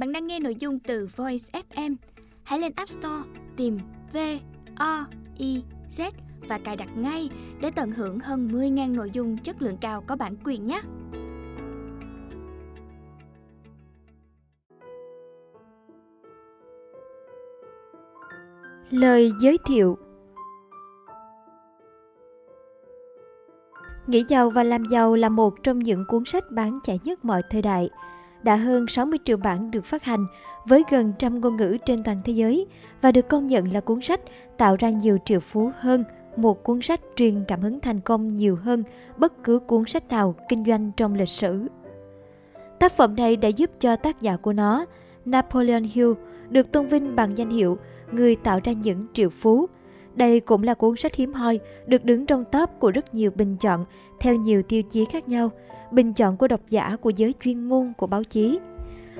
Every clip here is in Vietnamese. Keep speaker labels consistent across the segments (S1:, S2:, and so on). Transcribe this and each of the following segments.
S1: Bạn đang nghe nội dung từ Voice FM. Hãy lên App Store, tìm V O I Z và cài đặt ngay để tận hưởng hơn 10.000 nội dung chất lượng cao có bản quyền nhé.
S2: Lời giới thiệu Nghĩ giàu và làm giàu là một trong những cuốn sách bán chạy nhất mọi thời đại. Đã hơn 60 triệu bản được phát hành với gần trăm ngôn ngữ trên toàn thế giới và được công nhận là cuốn sách tạo ra nhiều triệu phú hơn một cuốn sách truyền cảm hứng thành công nhiều hơn bất cứ cuốn sách nào kinh doanh trong lịch sử. Tác phẩm này đã giúp cho tác giả của nó, Napoleon Hill, được tôn vinh bằng danh hiệu người tạo ra những triệu phú. Đây cũng là cuốn sách hiếm hoi, được đứng trong top của rất nhiều bình chọn theo nhiều tiêu chí khác nhau, bình chọn của độc giả của giới chuyên môn của báo chí.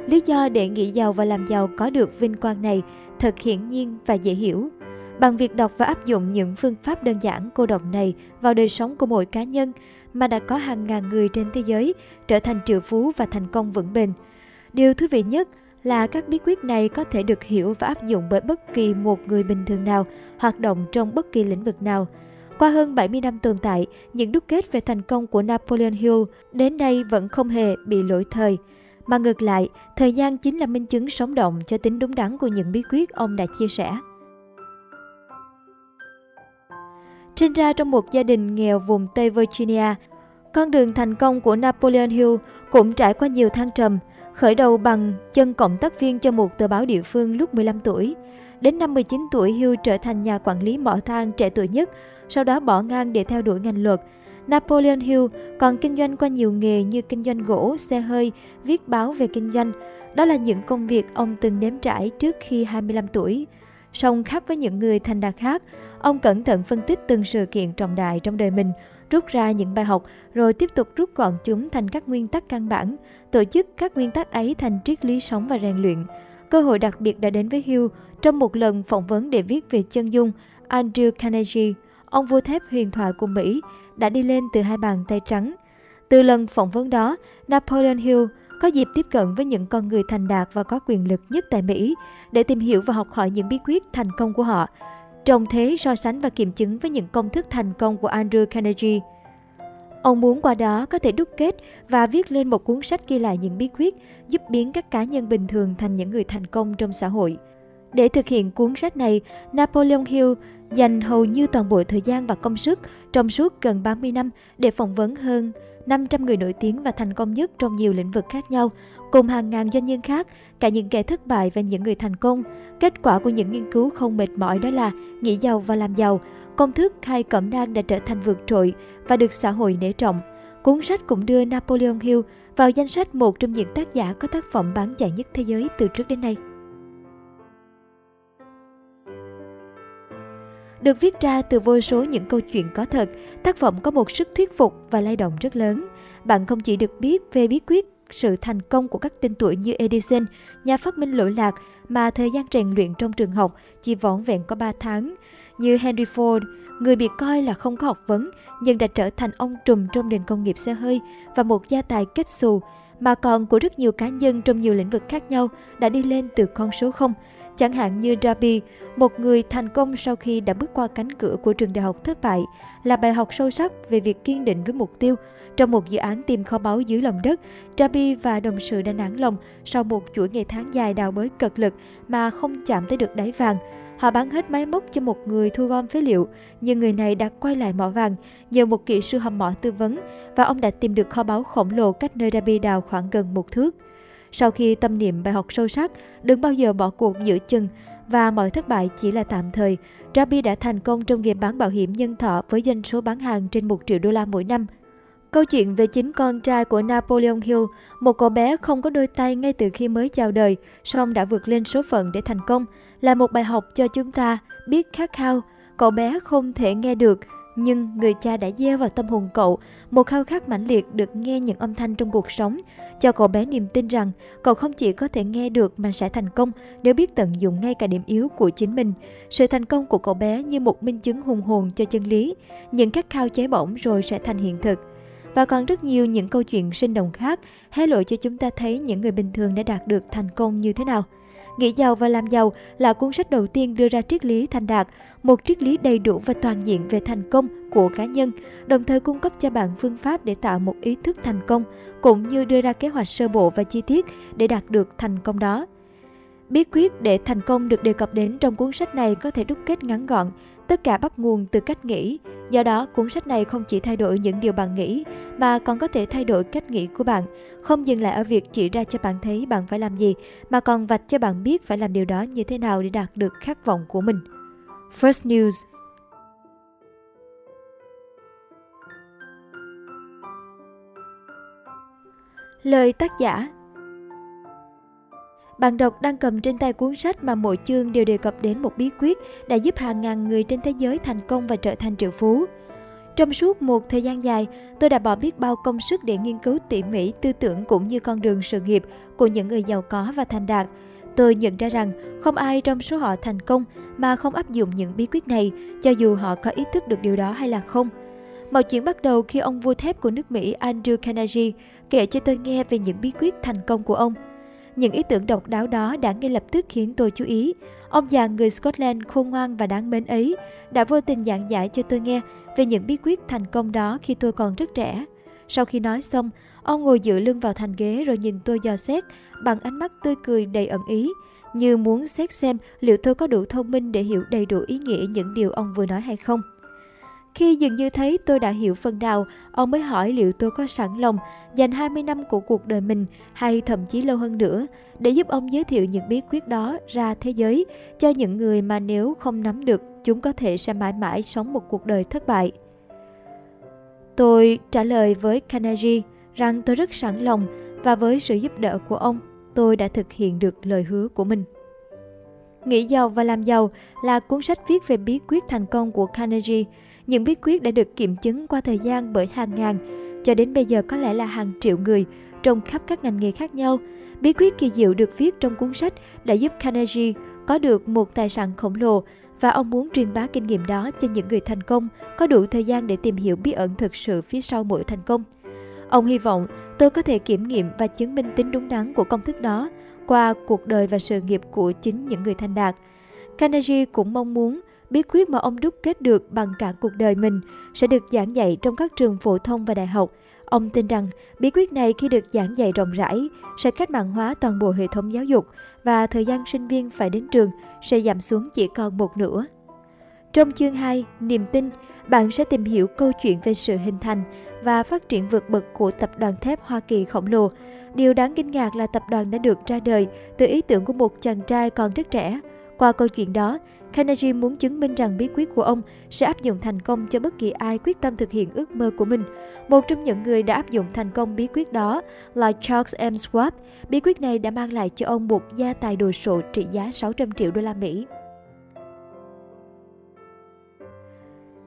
S2: Lý do để nghĩ giàu và làm giàu có được vinh quang này thật hiển nhiên và dễ hiểu. Bằng việc đọc và áp dụng những phương pháp đơn giản cô độc này vào đời sống của mỗi cá nhân mà đã có hàng ngàn người trên thế giới trở thành triệu phú và thành công vững bền. Điều thú vị nhất là các bí quyết này có thể được hiểu và áp dụng bởi bất kỳ một người bình thường nào hoạt động trong bất kỳ lĩnh vực nào. Qua hơn 70 năm tồn tại, những đúc kết về thành công của Napoleon Hill đến nay vẫn không hề bị lỗi thời. Mà ngược lại, thời gian chính là minh chứng sống động cho tính đúng đắn của những bí quyết ông đã chia sẻ. Sinh ra trong một gia đình nghèo vùng Tây Virginia, con đường thành công của Napoleon Hill cũng trải qua nhiều thăng trầm, khởi đầu bằng chân cộng tác viên cho một tờ báo địa phương lúc 15 tuổi. Đến năm 19 tuổi, Hill trở thành nhà quản lý mỏ than trẻ tuổi nhất, sau đó bỏ ngang để theo đuổi ngành luật. Napoleon Hill còn kinh doanh qua nhiều nghề như kinh doanh gỗ, xe hơi, viết báo về kinh doanh. Đó là những công việc ông từng nếm trải trước khi 25 tuổi. Song khác với những người thành đạt khác, ông cẩn thận phân tích từng sự kiện trọng đại trong đời mình, rút ra những bài học rồi tiếp tục rút gọn chúng thành các nguyên tắc căn bản, tổ chức các nguyên tắc ấy thành triết lý sống và rèn luyện. Cơ hội đặc biệt đã đến với Hill trong một lần phỏng vấn để viết về chân dung Andrew Carnegie, ông vua thép huyền thoại của Mỹ, đã đi lên từ hai bàn tay trắng. Từ lần phỏng vấn đó, Napoleon Hill có dịp tiếp cận với những con người thành đạt và có quyền lực nhất tại Mỹ để tìm hiểu và học hỏi những bí quyết thành công của họ. Trong thế so sánh và kiểm chứng với những công thức thành công của Andrew Carnegie. Ông muốn qua đó có thể đúc kết và viết lên một cuốn sách ghi lại những bí quyết giúp biến các cá nhân bình thường thành những người thành công trong xã hội. Để thực hiện cuốn sách này, Napoleon Hill dành hầu như toàn bộ thời gian và công sức trong suốt gần 30 năm để phỏng vấn hơn 500 người nổi tiếng và thành công nhất trong nhiều lĩnh vực khác nhau, cùng hàng ngàn doanh nhân khác, cả những kẻ thất bại và những người thành công. Kết quả của những nghiên cứu không mệt mỏi đó là nghĩ giàu và làm giàu. Công thức khai cẩm nang đã trở thành vượt trội và được xã hội nể trọng. Cuốn sách cũng đưa Napoleon Hill vào danh sách một trong những tác giả có tác phẩm bán chạy nhất thế giới từ trước đến nay. Được viết ra từ vô số những câu chuyện có thật, tác phẩm có một sức thuyết phục và lay động rất lớn. Bạn không chỉ được biết về bí quyết sự thành công của các tên tuổi như Edison, nhà phát minh lỗi lạc mà thời gian rèn luyện trong trường học chỉ vỏn vẹn có 3 tháng, như Henry Ford, người bị coi là không có học vấn nhưng đã trở thành ông trùm trong nền công nghiệp xe hơi và một gia tài kết xù, mà còn của rất nhiều cá nhân trong nhiều lĩnh vực khác nhau đã đi lên từ con số 0 Chẳng hạn như Darby, một người thành công sau khi đã bước qua cánh cửa của trường đại học thất bại, là bài học sâu sắc về việc kiên định với mục tiêu. Trong một dự án tìm kho báu dưới lòng đất, Darby và đồng sự đã nản lòng sau một chuỗi ngày tháng dài đào bới cật lực mà không chạm tới được đáy vàng. Họ bán hết máy móc cho một người thu gom phế liệu, nhưng người này đã quay lại mỏ vàng nhờ một kỹ sư hầm mỏ tư vấn và ông đã tìm được kho báu khổng lồ cách nơi Darby đào khoảng gần một thước. Sau khi tâm niệm bài học sâu sắc, đừng bao giờ bỏ cuộc giữa chừng và mọi thất bại chỉ là tạm thời. Rabi đã thành công trong game bán bảo hiểm nhân thọ với doanh số bán hàng trên 1 triệu đô la mỗi năm. Câu chuyện về chính con trai của Napoleon Hill, một cậu bé không có đôi tay ngay từ khi mới chào đời, song đã vượt lên số phận để thành công, là một bài học cho chúng ta biết khát khao. Cậu bé không thể nghe được, nhưng người cha đã gieo vào tâm hồn cậu một khao khát mãnh liệt được nghe những âm thanh trong cuộc sống, cho cậu bé niềm tin rằng cậu không chỉ có thể nghe được mà sẽ thành công nếu biết tận dụng ngay cả điểm yếu của chính mình. Sự thành công của cậu bé như một minh chứng hùng hồn cho chân lý, những khát khao cháy bỏng rồi sẽ thành hiện thực và còn rất nhiều những câu chuyện sinh động khác hé lộ cho chúng ta thấy những người bình thường đã đạt được thành công như thế nào. Nghĩ giàu và làm giàu là cuốn sách đầu tiên đưa ra triết lý thành đạt, một triết lý đầy đủ và toàn diện về thành công của cá nhân, đồng thời cung cấp cho bạn phương pháp để tạo một ý thức thành công, cũng như đưa ra kế hoạch sơ bộ và chi tiết để đạt được thành công đó. Bí quyết để thành công được đề cập đến trong cuốn sách này có thể đúc kết ngắn gọn, tất cả bắt nguồn từ cách nghĩ. Do đó, cuốn sách này không chỉ thay đổi những điều bạn nghĩ, mà còn có thể thay đổi cách nghĩ của bạn, không dừng lại ở việc chỉ ra cho bạn thấy bạn phải làm gì, mà còn vạch cho bạn biết phải làm điều đó như thế nào để đạt được khát vọng của mình. First News Lời tác giả bạn đọc đang cầm trên tay cuốn sách mà mỗi chương đều đề cập đến một bí quyết đã giúp hàng ngàn người trên thế giới thành công và trở thành triệu phú. Trong suốt một thời gian dài, tôi đã bỏ biết bao công sức để nghiên cứu tỉ mỉ tư tưởng cũng như con đường sự nghiệp của những người giàu có và thành đạt. Tôi nhận ra rằng không ai trong số họ thành công mà không áp dụng những bí quyết này, cho dù họ có ý thức được điều đó hay là không. Mọi chuyện bắt đầu khi ông vua thép của nước Mỹ Andrew Carnegie kể cho tôi nghe về những bí quyết thành công của ông – những ý tưởng độc đáo đó đã ngay lập tức khiến tôi chú ý. Ông già người Scotland khôn ngoan và đáng mến ấy đã vô tình giảng giải cho tôi nghe về những bí quyết thành công đó khi tôi còn rất trẻ. Sau khi nói xong, ông ngồi dựa lưng vào thành ghế rồi nhìn tôi dò xét bằng ánh mắt tươi cười đầy ẩn ý, như muốn xét xem liệu tôi có đủ thông minh để hiểu đầy đủ ý nghĩa những điều ông vừa nói hay không. Khi dường như thấy tôi đã hiểu phần nào, ông mới hỏi liệu tôi có sẵn lòng dành 20 năm của cuộc đời mình hay thậm chí lâu hơn nữa để giúp ông giới thiệu những bí quyết đó ra thế giới cho những người mà nếu không nắm được chúng có thể sẽ mãi mãi sống một cuộc đời thất bại. Tôi trả lời với Carnegie rằng tôi rất sẵn lòng và với sự giúp đỡ của ông, tôi đã thực hiện được lời hứa của mình. Nghĩ giàu và làm giàu là cuốn sách viết về bí quyết thành công của Carnegie những bí quyết đã được kiểm chứng qua thời gian bởi hàng ngàn, cho đến bây giờ có lẽ là hàng triệu người trong khắp các ngành nghề khác nhau. Bí quyết kỳ diệu được viết trong cuốn sách đã giúp Carnegie có được một tài sản khổng lồ và ông muốn truyền bá kinh nghiệm đó cho những người thành công có đủ thời gian để tìm hiểu bí ẩn thực sự phía sau mỗi thành công. Ông hy vọng tôi có thể kiểm nghiệm và chứng minh tính đúng đắn của công thức đó qua cuộc đời và sự nghiệp của chính những người thành đạt. Carnegie cũng mong muốn bí quyết mà ông đúc kết được bằng cả cuộc đời mình sẽ được giảng dạy trong các trường phổ thông và đại học. Ông tin rằng bí quyết này khi được giảng dạy rộng rãi sẽ cách mạng hóa toàn bộ hệ thống giáo dục và thời gian sinh viên phải đến trường sẽ giảm xuống chỉ còn một nửa. Trong chương 2, Niềm tin, bạn sẽ tìm hiểu câu chuyện về sự hình thành và phát triển vượt bậc của tập đoàn thép Hoa Kỳ khổng lồ. Điều đáng kinh ngạc là tập đoàn đã được ra đời từ ý tưởng của một chàng trai còn rất trẻ. Qua câu chuyện đó, Carnegie muốn chứng minh rằng bí quyết của ông sẽ áp dụng thành công cho bất kỳ ai quyết tâm thực hiện ước mơ của mình. Một trong những người đã áp dụng thành công bí quyết đó là Charles M. Schwab. Bí quyết này đã mang lại cho ông một gia tài đồ sộ trị giá 600 triệu đô la Mỹ.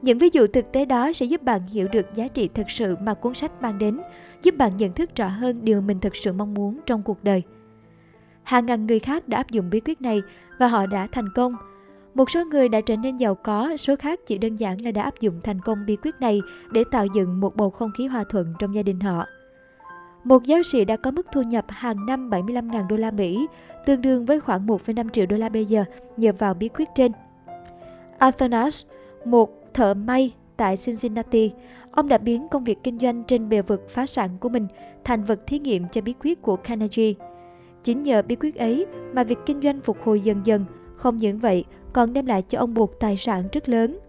S2: Những ví dụ thực tế đó sẽ giúp bạn hiểu được giá trị thực sự mà cuốn sách mang đến, giúp bạn nhận thức rõ hơn điều mình thực sự mong muốn trong cuộc đời. Hàng ngàn người khác đã áp dụng bí quyết này và họ đã thành công. Một số người đã trở nên giàu có, số khác chỉ đơn giản là đã áp dụng thành công bí quyết này để tạo dựng một bầu không khí hòa thuận trong gia đình họ. Một giáo sĩ đã có mức thu nhập hàng năm 75.000 đô la Mỹ, tương đương với khoảng 1,5 triệu đô la bây giờ, nhờ vào bí quyết trên. Athanas, một thợ may tại Cincinnati, ông đã biến công việc kinh doanh trên bề vực phá sản của mình thành vật thí nghiệm cho bí quyết của Carnegie. Chính nhờ bí quyết ấy mà việc kinh doanh phục hồi dần dần, không những vậy còn đem lại cho ông một tài sản rất lớn.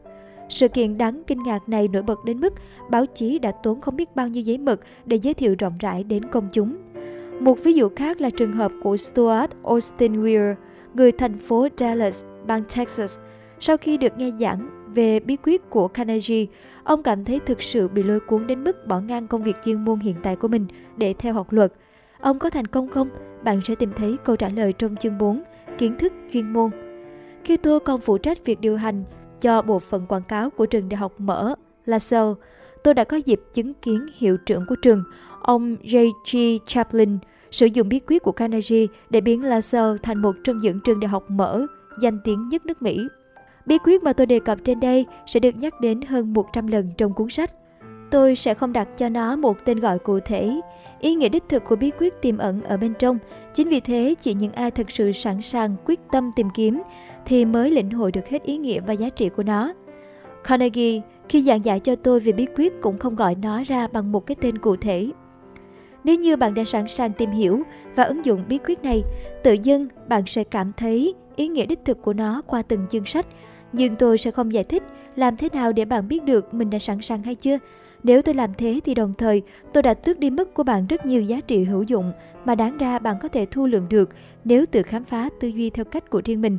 S2: Sự kiện đáng kinh ngạc này nổi bật đến mức báo chí đã tốn không biết bao nhiêu giấy mực để giới thiệu rộng rãi đến công chúng. Một ví dụ khác là trường hợp của Stuart Austin Weir, người thành phố Dallas, bang Texas. Sau khi được nghe giảng về bí quyết của Carnegie, ông cảm thấy thực sự bị lôi cuốn đến mức bỏ ngang công việc chuyên môn hiện tại của mình để theo học luật. Ông có thành công không? Bạn sẽ tìm thấy câu trả lời trong chương 4, kiến thức chuyên môn. Khi tôi còn phụ trách việc điều hành cho bộ phận quảng cáo của trường đại học mở LaSalle, tôi đã có dịp chứng kiến hiệu trưởng của trường, ông J.G. Chaplin, sử dụng bí quyết của Carnegie để biến LaSalle thành một trong những trường đại học mở danh tiếng nhất nước Mỹ. Bí quyết mà tôi đề cập trên đây sẽ được nhắc đến hơn 100 lần trong cuốn sách. tôi sẽ không đặt cho nó một tên gọi cụ thể. Ý nghĩa đích thực của bí quyết tiềm ẩn ở bên trong. Chính vì thế, chỉ những ai thực sự sẵn sàng quyết tâm tìm kiếm thì mới lĩnh hội được hết ý nghĩa và giá trị của nó. Carnegie khi giảng giải cho tôi về bí quyết cũng không gọi nó ra bằng một cái tên cụ thể. Nếu như bạn đã sẵn sàng tìm hiểu và ứng dụng bí quyết này, tự dưng bạn sẽ cảm thấy ý nghĩa đích thực của nó qua từng chương sách. Nhưng tôi sẽ không giải thích làm thế nào để bạn biết được mình đã sẵn sàng hay chưa. Nếu tôi làm thế thì đồng thời tôi đã tước đi mất của bạn rất nhiều giá trị hữu dụng mà đáng ra bạn có thể thu lượm được nếu tự khám phá tư duy theo cách của riêng mình.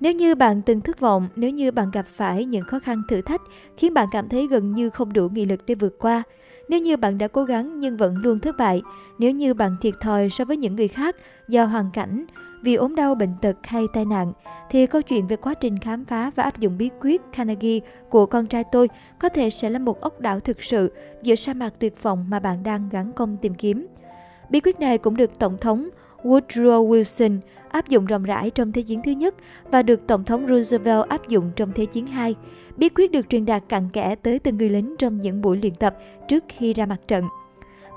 S2: Nếu như bạn từng thất vọng, nếu như bạn gặp phải những khó khăn thử thách khiến bạn cảm thấy gần như không đủ nghị lực để vượt qua, nếu như bạn đã cố gắng nhưng vẫn luôn thất bại, nếu như bạn thiệt thòi so với những người khác do hoàn cảnh, vì ốm đau, bệnh tật hay tai nạn, thì câu chuyện về quá trình khám phá và áp dụng bí quyết Carnegie của con trai tôi có thể sẽ là một ốc đảo thực sự giữa sa mạc tuyệt vọng mà bạn đang gắn công tìm kiếm. Bí quyết này cũng được Tổng thống Woodrow Wilson áp dụng rộng rãi trong Thế chiến thứ nhất và được Tổng thống Roosevelt áp dụng trong Thế chiến II. Bí quyết được truyền đạt cặn kẽ tới từng người lính trong những buổi luyện tập trước khi ra mặt trận.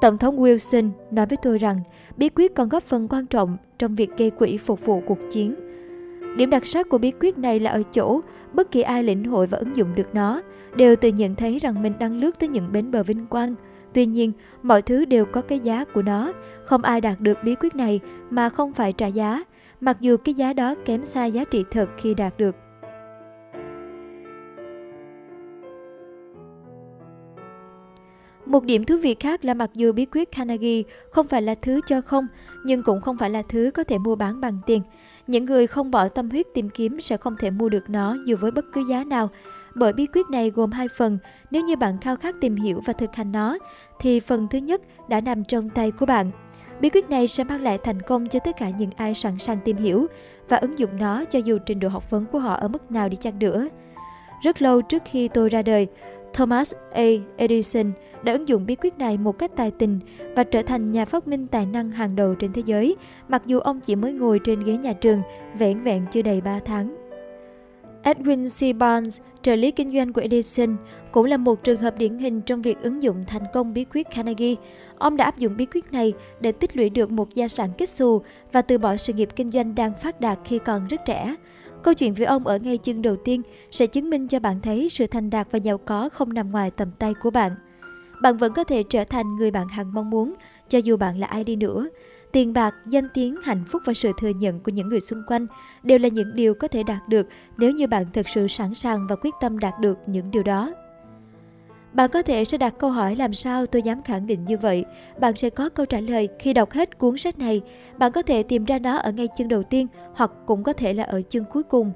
S2: Tổng thống Wilson nói với tôi rằng, bí quyết còn góp phần quan trọng trong việc gây quỹ phục vụ cuộc chiến. Điểm đặc sắc của bí quyết này là ở chỗ, bất kỳ ai lĩnh hội và ứng dụng được nó đều tự nhận thấy rằng mình đang lướt tới những bến bờ vinh quang. Tuy nhiên, mọi thứ đều có cái giá của nó. Không ai đạt được bí quyết này mà không phải trả giá, mặc dù cái giá đó kém xa giá trị thật khi đạt được. Một điểm thú vị khác là mặc dù bí quyết Carnegie không phải là thứ cho không, nhưng cũng không phải là thứ có thể mua bán bằng tiền. Những người không bỏ tâm huyết tìm kiếm sẽ không thể mua được nó dù với bất cứ giá nào. Bởi bí quyết này gồm hai phần, nếu như bạn khao khát tìm hiểu và thực hành nó, thì phần thứ nhất đã nằm trong tay của bạn. Bí quyết này sẽ mang lại thành công cho tất cả những ai sẵn sàng tìm hiểu và ứng dụng nó cho dù trình độ học vấn của họ ở mức nào đi chăng nữa. Rất lâu trước khi tôi ra đời, Thomas A. Edison đã ứng dụng bí quyết này một cách tài tình và trở thành nhà phát minh tài năng hàng đầu trên thế giới, mặc dù ông chỉ mới ngồi trên ghế nhà trường vẹn vẹn chưa đầy 3 tháng. Edwin C. Barnes, trợ lý kinh doanh của Edison, cũng là một trường hợp điển hình trong việc ứng dụng thành công bí quyết Carnegie. Ông đã áp dụng bí quyết này để tích lũy được một gia sản kích xù và từ bỏ sự nghiệp kinh doanh đang phát đạt khi còn rất trẻ. Câu chuyện với ông ở ngay chương đầu tiên sẽ chứng minh cho bạn thấy sự thành đạt và giàu có không nằm ngoài tầm tay của bạn. Bạn vẫn có thể trở thành người bạn hằng mong muốn, cho dù bạn là ai đi nữa. Tiền bạc, danh tiếng, hạnh phúc và sự thừa nhận của những người xung quanh đều là những điều có thể đạt được nếu như bạn thực sự sẵn sàng và quyết tâm đạt được những điều đó. Bạn có thể sẽ đặt câu hỏi làm sao tôi dám khẳng định như vậy. Bạn sẽ có câu trả lời khi đọc hết cuốn sách này. Bạn có thể tìm ra nó ở ngay chương đầu tiên hoặc cũng có thể là ở chương cuối cùng.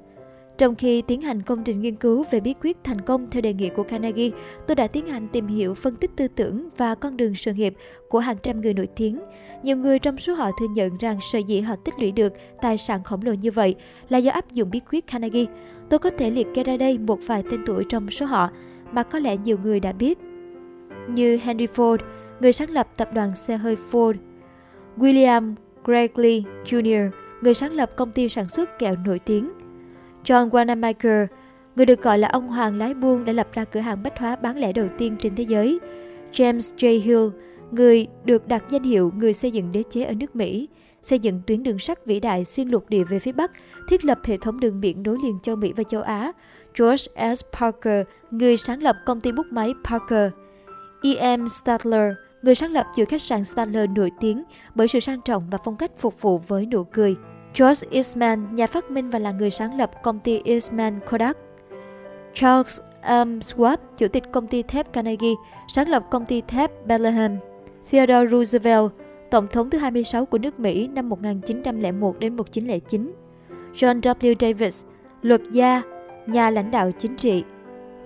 S2: Trong khi tiến hành công trình nghiên cứu về bí quyết thành công theo đề nghị của Carnegie, tôi đã tiến hành tìm hiểu phân tích tư tưởng và con đường sự nghiệp của hàng trăm người nổi tiếng. Nhiều người trong số họ thừa nhận rằng sở dĩ họ tích lũy được tài sản khổng lồ như vậy là do áp dụng bí quyết Carnegie. Tôi có thể liệt kê ra đây một vài tên tuổi trong số họ mà có lẽ nhiều người đã biết. Như Henry Ford, người sáng lập tập đoàn xe hơi Ford, William Gregory Jr., người sáng lập công ty sản xuất kẹo nổi tiếng, John Wanamaker, người được gọi là ông hoàng lái buôn đã lập ra cửa hàng bách hóa bán lẻ đầu tiên trên thế giới, James J. Hill, người được đặt danh hiệu người xây dựng đế chế ở nước Mỹ, xây dựng tuyến đường sắt vĩ đại xuyên lục địa về phía Bắc, thiết lập hệ thống đường biển nối liền châu Mỹ và châu Á, George S. Parker, người sáng lập công ty bút máy Parker. E.M. Stadler, người sáng lập chuỗi khách sạn Stadler nổi tiếng bởi sự sang trọng và phong cách phục vụ với nụ cười. George Eastman, nhà phát minh và là người sáng lập công ty Eastman Kodak. Charles M. Schwab, chủ tịch công ty thép Carnegie, sáng lập công ty thép Bethlehem. Theodore Roosevelt, tổng thống thứ 26 của nước Mỹ năm 1901 đến 1909. John W. Davis, luật gia, nhà lãnh đạo chính trị.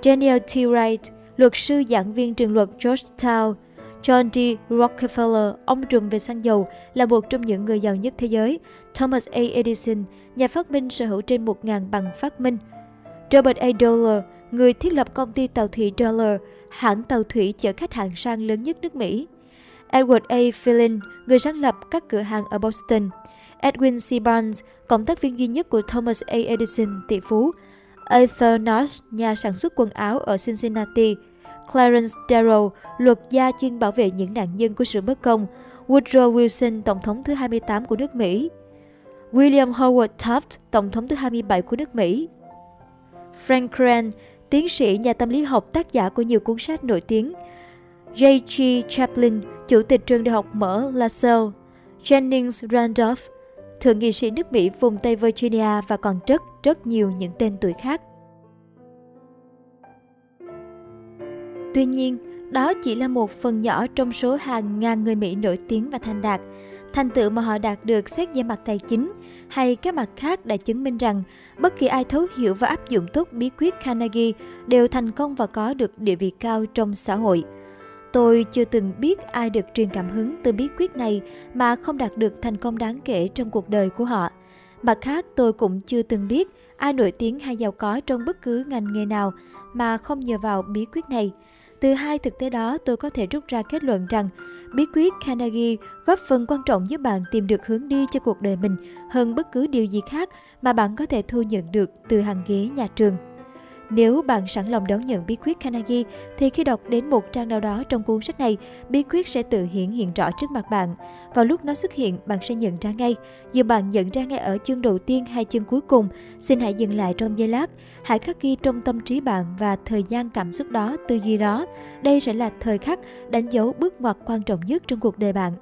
S2: Daniel T. Wright, luật sư giảng viên trường luật Georgetown. John D. Rockefeller, ông trùm về xăng dầu, là một trong những người giàu nhất thế giới. Thomas A. Edison, nhà phát minh sở hữu trên 1.000 bằng phát minh. Robert A. Dollar, người thiết lập công ty tàu thủy Dollar, hãng tàu thủy chở khách hạng sang lớn nhất nước Mỹ. Edward A. Phelan, người sáng lập các cửa hàng ở Boston. Edwin C. Barnes, cộng tác viên duy nhất của Thomas A. Edison, tỷ phú. Arthur Nash, nhà sản xuất quần áo ở Cincinnati, Clarence Darrow, luật gia chuyên bảo vệ những nạn nhân của sự bất công, Woodrow Wilson, tổng thống thứ 28 của nước Mỹ, William Howard Taft, tổng thống thứ 27 của nước Mỹ, Frank Crane, tiến sĩ nhà tâm lý học tác giả của nhiều cuốn sách nổi tiếng, J.G. Chaplin, chủ tịch trường đại học mở LaSalle, Jennings Randolph, thượng nghị sĩ nước Mỹ vùng Tây Virginia và còn rất rất nhiều những tên tuổi khác. Tuy nhiên, đó chỉ là một phần nhỏ trong số hàng ngàn người Mỹ nổi tiếng và thành đạt. Thành tựu mà họ đạt được xét về mặt tài chính hay các mặt khác đã chứng minh rằng bất kỳ ai thấu hiểu và áp dụng tốt bí quyết Carnegie đều thành công và có được địa vị cao trong xã hội. Tôi chưa từng biết ai được truyền cảm hứng từ bí quyết này mà không đạt được thành công đáng kể trong cuộc đời của họ. Mặt khác, tôi cũng chưa từng biết ai nổi tiếng hay giàu có trong bất cứ ngành nghề nào mà không nhờ vào bí quyết này. Từ hai thực tế đó, tôi có thể rút ra kết luận rằng bí quyết Carnegie góp phần quan trọng giúp bạn tìm được hướng đi cho cuộc đời mình hơn bất cứ điều gì khác mà bạn có thể thu nhận được từ hàng ghế nhà trường. Nếu bạn sẵn lòng đón nhận bí quyết Carnegie, thì khi đọc đến một trang nào đó trong cuốn sách này, bí quyết sẽ tự hiện hiện rõ trước mặt bạn. Vào lúc nó xuất hiện, bạn sẽ nhận ra ngay. Dù bạn nhận ra ngay ở chương đầu tiên hay chương cuối cùng, xin hãy dừng lại trong giây lát. Hãy khắc ghi trong tâm trí bạn và thời gian cảm xúc đó, tư duy đó. Đây sẽ là thời khắc đánh dấu bước ngoặt quan trọng nhất trong cuộc đời bạn.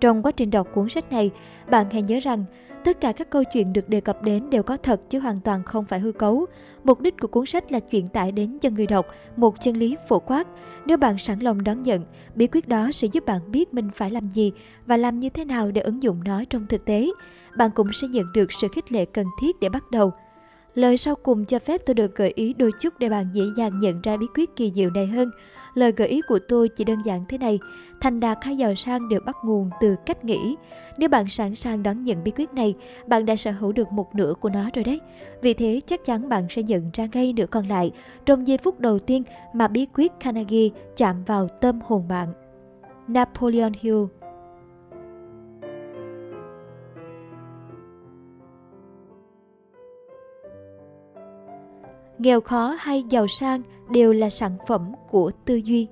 S2: Trong quá trình đọc cuốn sách này, bạn hãy nhớ rằng Tất cả các câu chuyện được đề cập đến đều có thật chứ hoàn toàn không phải hư cấu. Mục đích của cuốn sách là truyền tải đến cho người đọc một chân lý phổ quát. Nếu bạn sẵn lòng đón nhận, bí quyết đó sẽ giúp bạn biết mình phải làm gì và làm như thế nào để ứng dụng nó trong thực tế. Bạn cũng sẽ nhận được sự khích lệ cần thiết để bắt đầu. Lời sau cùng cho phép tôi được gợi ý đôi chút để bạn dễ dàng nhận ra bí quyết kỳ diệu này hơn. Lời gợi ý của tôi chỉ đơn giản thế này, thành đạt hay giàu sang đều bắt nguồn từ cách nghĩ. Nếu bạn sẵn sàng đón nhận bí quyết này, bạn đã sở hữu được một nửa của nó rồi đấy. Vì thế, chắc chắn bạn sẽ nhận ra ngay nửa còn lại trong giây phút đầu tiên mà bí quyết Carnegie chạm vào tâm hồn bạn. Napoleon Hill nghèo khó hay giàu sang đều là sản phẩm của tư duy.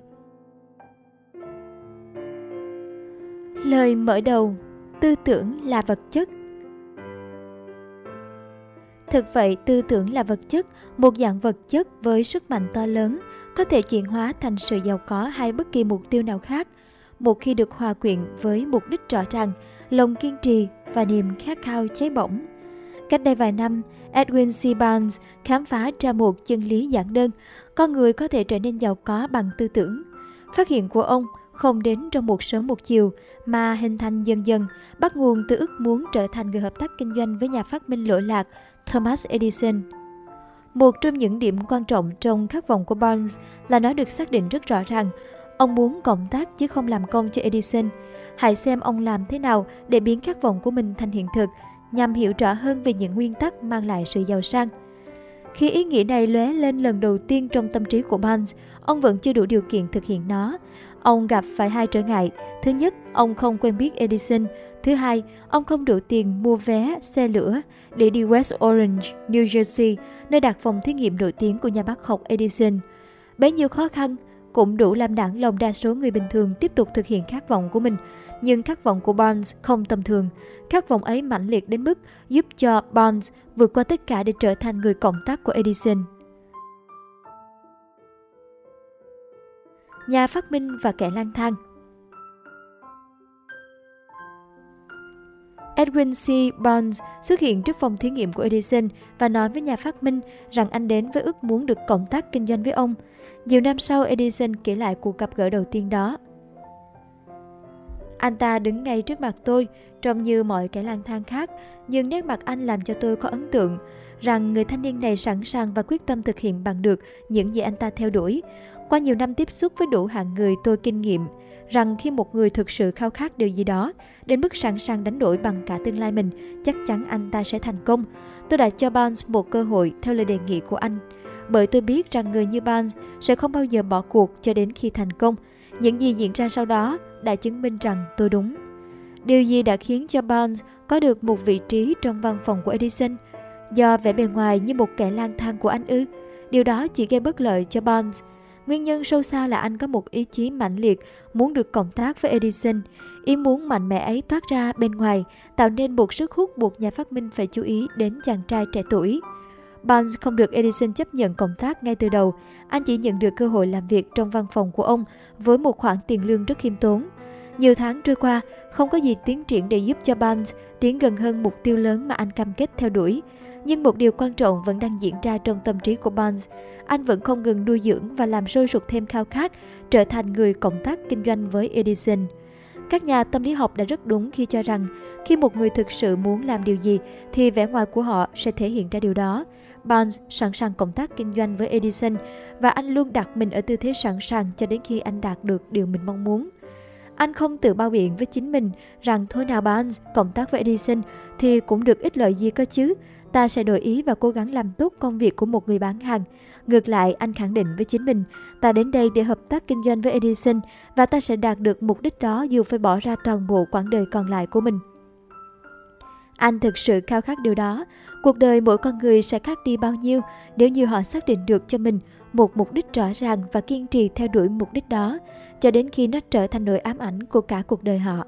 S2: Lời mở đầu, tư tưởng là vật chất. Thực vậy, tư tưởng là vật chất, một dạng vật chất với sức mạnh to lớn, có thể chuyển hóa thành sự giàu có hay bất kỳ mục tiêu nào khác. Một khi được hòa quyện với mục đích rõ ràng, lòng kiên trì và niềm khát khao cháy bỏng. Cách đây vài năm, Edwin C. Barnes khám phá ra một chân lý giản đơn, con người có thể trở nên giàu có bằng tư tưởng. Phát hiện của ông không đến trong một sớm một chiều mà hình thành dần dần, bắt nguồn từ ước muốn trở thành người hợp tác kinh doanh với nhà phát minh lỗi lạc Thomas Edison. Một trong những điểm quan trọng trong khát vọng của Barnes là nó được xác định rất rõ ràng. Ông muốn cộng tác chứ không làm công cho Edison. Hãy xem ông làm thế nào để biến khát vọng của mình thành hiện thực, nhằm hiểu rõ hơn về những nguyên tắc mang lại sự giàu sang. Khi ý nghĩ này lóe lên lần đầu tiên trong tâm trí của Barnes, ông vẫn chưa đủ điều kiện thực hiện nó. Ông gặp phải hai trở ngại. Thứ nhất, ông không quen biết Edison. Thứ hai, ông không đủ tiền mua vé xe lửa để đi West Orange, New Jersey, nơi đặt phòng thí nghiệm nổi tiếng của nhà bác học Edison. Bấy nhiêu khó khăn cũng đủ làm nản lòng đa số người bình thường tiếp tục thực hiện khát vọng của mình. Nhưng khát vọng của Barnes không tầm thường. Khát vọng ấy mãnh liệt đến mức giúp cho Barnes vượt qua tất cả để trở thành người cộng tác của Edison. Nhà phát minh và kẻ lang thang Edwin C. Barnes xuất hiện trước phòng thí nghiệm của Edison và nói với nhà phát minh rằng anh đến với ước muốn được cộng tác kinh doanh với ông. Nhiều năm sau, Edison kể lại cuộc gặp gỡ đầu tiên đó. Anh ta đứng ngay trước mặt tôi, trông như mọi kẻ lang thang khác, nhưng nét mặt anh làm cho tôi có ấn tượng rằng người thanh niên này sẵn sàng và quyết tâm thực hiện bằng được những gì anh ta theo đuổi. Qua nhiều năm tiếp xúc với đủ hạng người tôi kinh nghiệm rằng khi một người thực sự khao khát điều gì đó, đến mức sẵn sàng đánh đổi bằng cả tương lai mình, chắc chắn anh ta sẽ thành công. Tôi đã cho Barnes một cơ hội theo lời đề nghị của anh. Bởi tôi biết rằng người như Barnes sẽ không bao giờ bỏ cuộc cho đến khi thành công. Những gì diễn ra sau đó đã chứng minh rằng tôi đúng. Điều gì đã khiến cho Barnes có được một vị trí trong văn phòng của Edison? Do vẻ bề ngoài như một kẻ lang thang của anh ư? Điều đó chỉ gây bất lợi cho Barnes. Nguyên nhân sâu xa là anh có một ý chí mạnh liệt muốn được cộng tác với Edison. Ý muốn mạnh mẽ ấy thoát ra bên ngoài, tạo nên một sức hút buộc nhà phát minh phải chú ý đến chàng trai trẻ tuổi. Barnes không được Edison chấp nhận cộng tác ngay từ đầu. Anh chỉ nhận được cơ hội làm việc trong văn phòng của ông với một khoản tiền lương rất khiêm tốn. Nhiều tháng trôi qua, không có gì tiến triển để giúp cho Barnes tiến gần hơn mục tiêu lớn mà anh cam kết theo đuổi. Nhưng một điều quan trọng vẫn đang diễn ra trong tâm trí của Barnes. Anh vẫn không ngừng nuôi dưỡng và làm sôi sục thêm khao khát trở thành người cộng tác kinh doanh với Edison. Các nhà tâm lý học đã rất đúng khi cho rằng khi một người thực sự muốn làm điều gì thì vẻ ngoài của họ sẽ thể hiện ra điều đó. Barnes sẵn sàng cộng tác kinh doanh với Edison và anh luôn đặt mình ở tư thế sẵn sàng cho đến khi anh đạt được điều mình mong muốn. Anh không tự bao biện với chính mình rằng thôi nào Barnes cộng tác với Edison thì cũng được ích lợi gì cơ chứ. Ta sẽ đổi ý và cố gắng làm tốt công việc của một người bán hàng. Ngược lại, anh khẳng định với chính mình, ta đến đây để hợp tác kinh doanh với Edison và ta sẽ đạt được mục đích đó dù phải bỏ ra toàn bộ quãng đời còn lại của mình. Anh thực sự khao khát điều đó. Cuộc đời mỗi con người sẽ khác đi bao nhiêu nếu như họ xác định được cho mình một mục đích rõ ràng và kiên trì theo đuổi mục đích đó, cho đến khi nó trở thành nỗi ám ảnh của cả cuộc đời họ.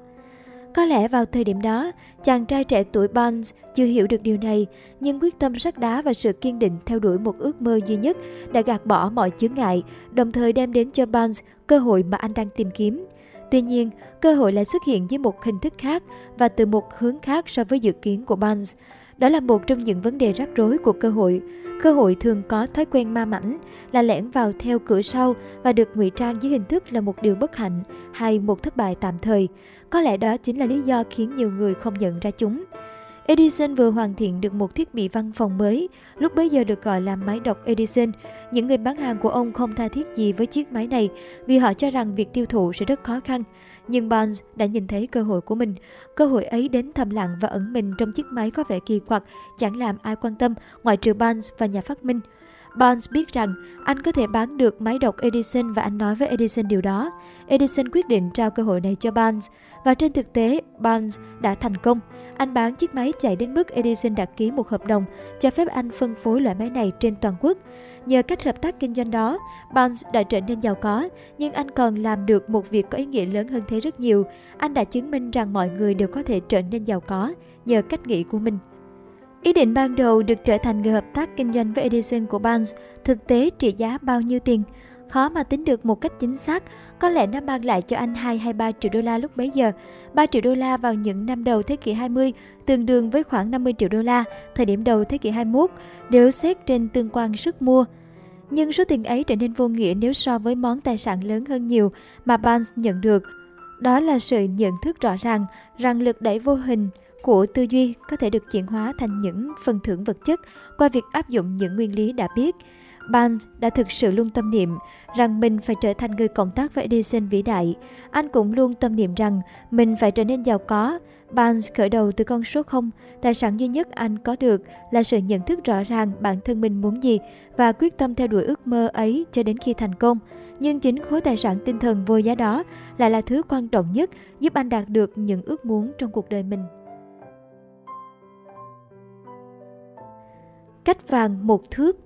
S2: Có lẽ vào thời điểm đó, chàng trai trẻ tuổi Barnes chưa hiểu được điều này, nhưng quyết tâm sắt đá và sự kiên định theo đuổi một ước mơ duy nhất đã gạt bỏ mọi chướng ngại, đồng thời đem đến cho Barnes cơ hội mà anh đang tìm kiếm. Tuy nhiên, cơ hội lại xuất hiện dưới một hình thức khác và từ một hướng khác so với dự kiến của Barnes. Đó là một trong những vấn đề rắc rối của cơ hội. Cơ hội thường có thói quen ma mảnh là lẻn vào theo cửa sau và được ngụy trang dưới hình thức là một điều bất hạnh hay một thất bại tạm thời. Có lẽ đó chính là lý do khiến nhiều người không nhận ra chúng. Edison vừa hoàn thiện được một thiết bị văn phòng mới, lúc bấy giờ được gọi là máy đọc Edison. Những người bán hàng của ông không tha thiết gì với chiếc máy này vì họ cho rằng việc tiêu thụ sẽ rất khó khăn. Nhưng Barnes đã nhìn thấy cơ hội của mình. Cơ hội ấy đến thầm lặng và ẩn mình trong chiếc máy có vẻ kỳ quặc, chẳng làm ai quan tâm ngoại trừ Barnes và nhà phát minh. Barnes biết rằng anh có thể bán được máy đọc Edison và anh nói với Edison điều đó. Edison quyết định trao cơ hội này cho Barnes và trên thực tế Barnes đã thành công. Anh bán chiếc máy chạy đến mức Edison đã ký một hợp đồng cho phép anh phân phối loại máy này trên toàn quốc. Nhờ cách hợp tác kinh doanh đó, Barnes đã trở nên giàu có, nhưng anh còn làm được một việc có ý nghĩa lớn hơn thế rất nhiều. Anh đã chứng minh rằng mọi người đều có thể trở nên giàu có nhờ cách nghĩ của mình. Ý định ban đầu được trở thành người hợp tác kinh doanh với Edison của Barnes thực tế trị giá bao nhiêu tiền? Khó mà tính được một cách chính xác, có lẽ nó mang lại cho anh 2 hay 3 triệu đô la lúc bấy giờ. 3 triệu đô la vào những năm đầu thế kỷ 20 tương đương với khoảng 50 triệu đô la thời điểm đầu thế kỷ 21 nếu xét trên tương quan sức mua. Nhưng số tiền ấy trở nên vô nghĩa nếu so với món tài sản lớn hơn nhiều mà Barnes nhận được. Đó là sự nhận thức rõ ràng rằng lực đẩy vô hình của tư duy có thể được chuyển hóa thành những phần thưởng vật chất qua việc áp dụng những nguyên lý đã biết. Barnes đã thực sự luôn tâm niệm rằng mình phải trở thành người cộng tác với Edison vĩ đại. Anh cũng luôn tâm niệm rằng mình phải trở nên giàu có. Barnes khởi đầu từ con số 0, tài sản duy nhất anh có được là sự nhận thức rõ ràng bản thân mình muốn gì và quyết tâm theo đuổi ước mơ ấy cho đến khi thành công. Nhưng chính khối tài sản tinh thần vô giá đó lại là thứ quan trọng nhất giúp anh đạt được những ước muốn trong cuộc đời mình. Cách vàng một thước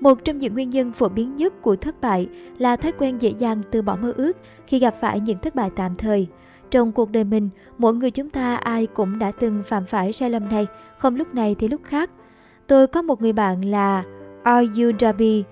S2: Một trong những nguyên nhân phổ biến nhất của thất bại là thói quen dễ dàng từ bỏ mơ ước khi gặp phải những thất bại tạm thời. Trong cuộc đời mình, mỗi người chúng ta ai cũng đã từng phạm phải sai lầm này, không lúc này thì lúc khác. Tôi có một người bạn là RUW.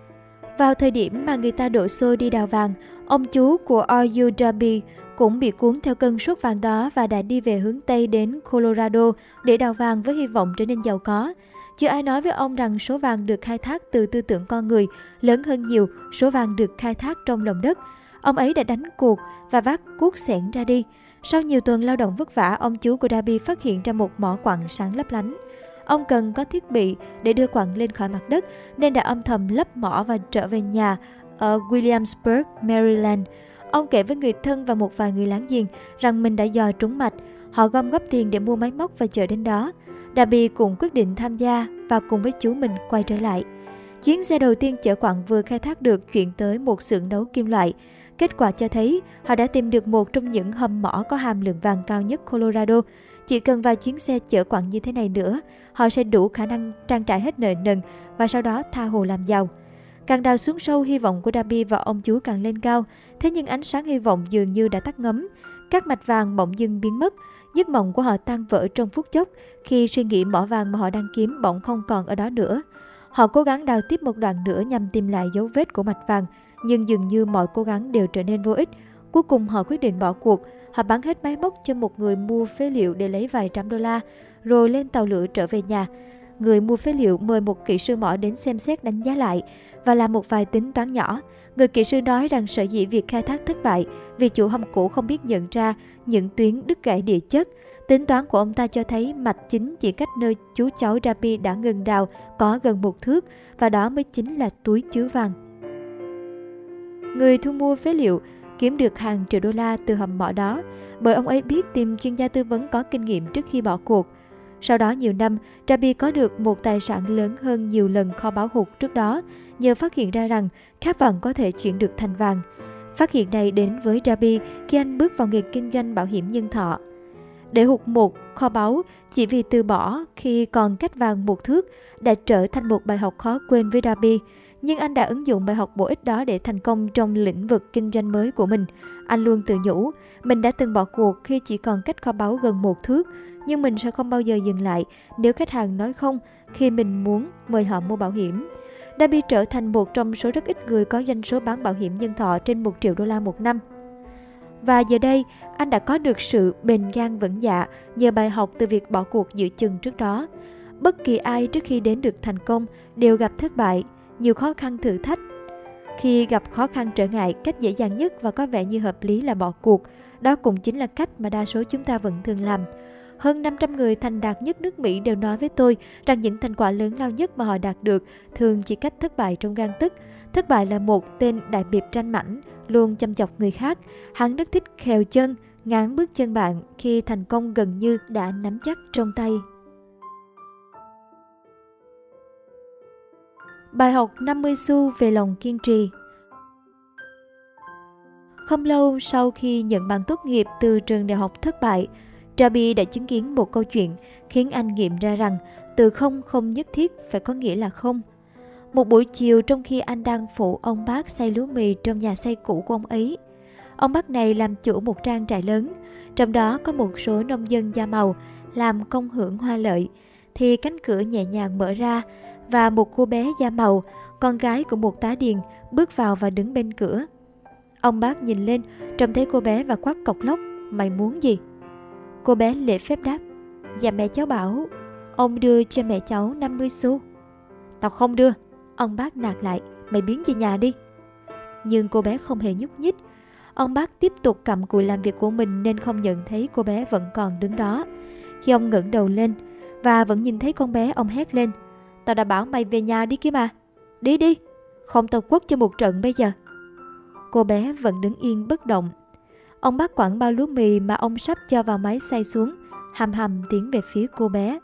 S2: Vào thời điểm mà người ta đổ xô đi đào vàng, ông chú của RUW cũng bị cuốn theo cơn sốt vàng đó và đã đi về hướng Tây đến Colorado để đào vàng với hy vọng trở nên giàu có. Chưa ai nói với ông rằng số vàng được khai thác từ tư tưởng con người lớn hơn nhiều số vàng được khai thác trong lòng đất. Ông ấy đã đánh cuộc và vác cuốc xẻng ra đi. Sau nhiều tuần lao động vất vả, ông chú của Darby phát hiện ra một mỏ quặng sáng lấp lánh. Ông cần có thiết bị để đưa quặng lên khỏi mặt đất nên đã âm thầm lấp mỏ và trở về nhà ở Williamsburg, Maryland. Ông kể với người thân và một vài người láng giềng rằng mình đã dò trúng mạch. Họ gom góp tiền để mua máy móc và chờ đến đó. Darby cũng quyết định tham gia và cùng với chú mình quay trở lại. Chuyến xe đầu tiên chở quặng vừa khai thác được chuyển tới một xưởng nấu kim loại. Kết quả cho thấy họ đã tìm được một trong những hầm mỏ có hàm lượng vàng cao nhất Colorado. Chỉ cần vài chuyến xe chở quặng như thế này nữa, họ sẽ đủ khả năng trang trải hết nợ nần và sau đó tha hồ làm giàu. Càng đào xuống sâu, hy vọng của Darby và ông chú càng lên cao. Thế nhưng ánh sáng hy vọng dường như đã tắt ngấm. Các mạch vàng bỗng dưng biến mất. Giấc mộng của họ tan vỡ trong phút chốc khi suy nghĩ mỏ vàng mà họ đang kiếm bỗng không còn ở đó nữa. Họ cố gắng đào tiếp một đoạn nữa nhằm tìm lại dấu vết của mạch vàng, nhưng dường như mọi cố gắng đều trở nên vô ích. Cuối cùng họ quyết định bỏ cuộc, họ bán hết máy móc cho một người mua phế liệu để lấy vài trăm đô la, rồi lên tàu lửa trở về nhà. Người mua phế liệu mời một kỹ sư mỏ đến xem xét đánh giá lại và làm một vài tính toán nhỏ. Người kỹ sư nói rằng sở dĩ việc khai thác thất bại vì chủ hầm cũ không biết nhận ra những tuyến đứt gãy địa chất. Tính toán của ông ta cho thấy mạch chính chỉ cách nơi chú cháu Rapi đã ngừng đào có gần một thước và đó mới chính là túi chứa vàng. Người thu mua phế liệu kiếm được hàng triệu đô la từ hầm mỏ đó bởi ông ấy biết tìm chuyên gia tư vấn có kinh nghiệm trước khi bỏ cuộc. Sau đó nhiều năm, Rabi có được một tài sản lớn hơn nhiều lần kho báu hụt trước đó nhờ phát hiện ra rằng khát vàng có thể chuyển được thành vàng. Phát hiện này đến với Rabi khi anh bước vào nghề kinh doanh bảo hiểm nhân thọ. Để hụt một kho báu chỉ vì từ bỏ khi còn cách vàng một thước đã trở thành một bài học khó quên với Rabi. Nhưng anh đã ứng dụng bài học bổ ích đó để thành công trong lĩnh vực kinh doanh mới của mình. Anh luôn tự nhủ, mình đã từng bỏ cuộc khi chỉ còn cách kho báu gần một thước, nhưng mình sẽ không bao giờ dừng lại nếu khách hàng nói không khi mình muốn mời họ mua bảo hiểm. Dabi trở thành một trong số rất ít người có doanh số bán bảo hiểm nhân thọ trên 1 triệu đô la một năm. Và giờ đây, anh đã có được sự bền gan vững dạ nhờ bài học từ việc bỏ cuộc giữa chừng trước đó. Bất kỳ ai trước khi đến được thành công đều gặp thất bại, nhiều khó khăn thử thách. Khi gặp khó khăn trở ngại, cách dễ dàng nhất và có vẻ như hợp lý là bỏ cuộc. Đó cũng chính là cách mà đa số chúng ta vẫn thường làm. Hơn 500 người thành đạt nhất nước Mỹ đều nói với tôi rằng những thành quả lớn lao nhất mà họ đạt được thường chỉ cách thất bại trong gan tức. Thất bại là một tên đại biệt tranh mảnh, luôn chăm chọc người khác. Hắn rất thích khèo chân, ngán bước chân bạn khi thành công gần như đã nắm chắc trong tay. Bài học 50 xu về lòng kiên trì Không lâu sau khi nhận bằng tốt nghiệp từ trường đại học thất bại, Trabi đã chứng kiến một câu chuyện khiến anh nghiệm ra rằng từ không không nhất thiết phải có nghĩa là không. Một buổi chiều trong khi anh đang phụ ông bác xay lúa mì trong nhà xay cũ của ông ấy. Ông bác này làm chủ một trang trại lớn, trong đó có một số nông dân da màu làm công hưởng hoa lợi, thì cánh cửa nhẹ nhàng mở ra và một cô bé da màu, con gái của một tá điền, bước vào và đứng bên cửa. Ông bác nhìn lên, trông thấy cô bé và quát cọc lóc, mày muốn gì? Cô bé lễ phép đáp Dạ mẹ cháu bảo, Ông đưa cho mẹ cháu 50 xu. Tao không đưa. Ông bác nạt lại, Mày biến về nhà đi. Nhưng cô bé không hề nhúc nhích. Ông bác tiếp tục cầm cùi làm việc của mình Nên không nhận thấy cô bé vẫn còn đứng đó. Khi ông ngẩng đầu lên Và vẫn nhìn thấy con bé, ông hét lên, Tao đã bảo mày về nhà đi kia mà. Đi đi, Không tao quất cho một trận bây giờ. Cô bé vẫn đứng yên bất động. Ông bắt quẳng bao lúa mì mà ông sắp cho vào máy xay xuống, hầm hầm tiến về phía cô bé.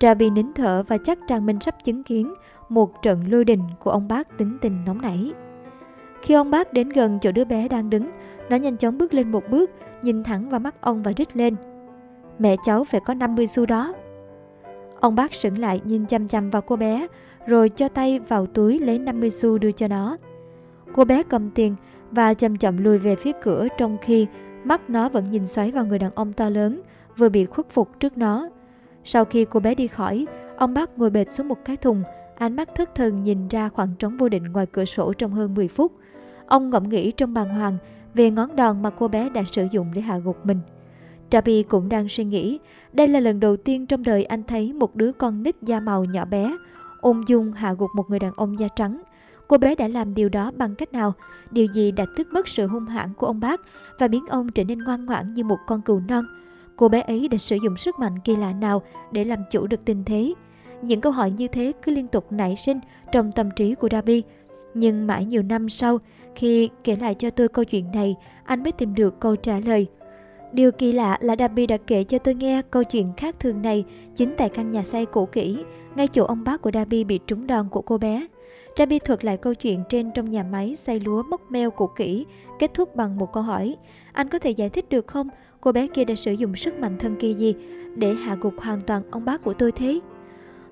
S2: Rabi nín thở và chắc rằng mình sắp chứng kiến một trận lôi đình của ông bác tính tình nóng nảy. Khi ông bác đến gần chỗ đứa bé đang đứng, nó nhanh chóng bước lên một bước, nhìn thẳng vào mắt ông và rít lên. Mẹ cháu phải có 50 xu đó. Ông bác sững lại nhìn chăm chăm vào cô bé, rồi cho tay vào túi lấy 50 xu đưa cho nó. Cô bé cầm tiền và chậm chậm lùi về phía cửa trong khi mắt nó vẫn nhìn xoáy vào người đàn ông to lớn vừa bị khuất phục trước nó. Sau khi cô bé đi khỏi, ông bác ngồi bệt xuống một cái thùng, ánh mắt thất thần nhìn ra khoảng trống vô định ngoài cửa sổ trong hơn 10 phút. Ông ngẫm nghĩ trong bàng hoàng về ngón đòn mà cô bé đã sử dụng để hạ gục mình. Trabi cũng đang suy nghĩ, đây là lần đầu tiên trong đời anh thấy một đứa con nít da màu nhỏ bé, ung dung hạ gục một người đàn ông da trắng. Cô bé đã làm điều đó bằng cách nào? Điều gì đã tước mất sự hung hãn của ông bác và biến ông trở nên ngoan ngoãn như một con cừu non? Cô bé ấy đã sử dụng sức mạnh kỳ lạ nào để làm chủ được tình thế? Những câu hỏi như thế cứ liên tục nảy sinh trong tâm trí của Darby. Nhưng mãi nhiều năm sau, khi kể lại cho tôi câu chuyện này, anh mới tìm được câu trả lời. Điều kỳ lạ là Darby đã kể cho tôi nghe câu chuyện khác thường này chính tại căn nhà xây cũ kỹ, ngay chỗ ông bác của Darby bị trúng đòn của cô bé. Rabi thuật lại câu chuyện trên trong nhà máy xay lúa mốc meo cũ kỹ, kết thúc bằng một câu hỏi. Anh có thể giải thích được không? cô bé kia đã sử dụng sức mạnh thần kỳ gì để hạ gục hoàn toàn ông bác của tôi thế?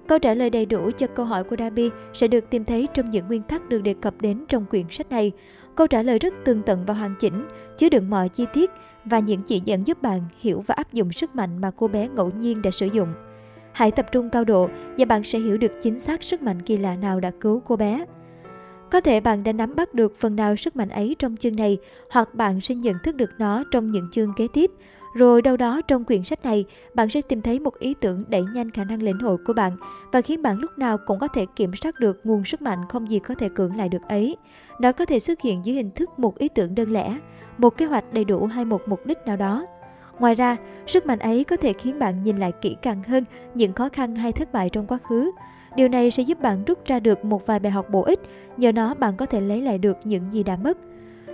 S2: Câu trả lời đầy đủ cho câu hỏi của Darby sẽ được tìm thấy trong những nguyên tắc được đề cập đến trong quyển sách này. Câu trả lời rất tương tận và hoàn chỉnh, chứa đựng mọi chi tiết và những chỉ dẫn giúp bạn hiểu và áp dụng sức mạnh mà cô bé ngẫu nhiên đã sử dụng. Hãy tập trung cao độ và bạn sẽ hiểu được chính xác sức mạnh kỳ lạ nào đã cứu cô bé. Có thể bạn đã nắm bắt được phần nào sức mạnh ấy trong chương này, hoặc bạn sẽ nhận thức được nó trong những chương kế tiếp. Rồi đâu đó trong quyển sách này, bạn sẽ tìm thấy một ý tưởng đẩy nhanh khả năng lĩnh hội của bạn và khiến bạn lúc nào cũng có thể kiểm soát được nguồn sức mạnh không gì có thể cưỡng lại được ấy. Nó có thể xuất hiện dưới hình thức một ý tưởng đơn lẻ, một kế hoạch đầy đủ hay một mục đích nào đó. Ngoài ra, sức mạnh ấy có thể khiến bạn nhìn lại kỹ càng hơn những khó khăn hay thất bại trong quá khứ. Điều này sẽ giúp bạn rút ra được một vài bài học bổ ích, nhờ nó bạn có thể lấy lại được những gì đã mất.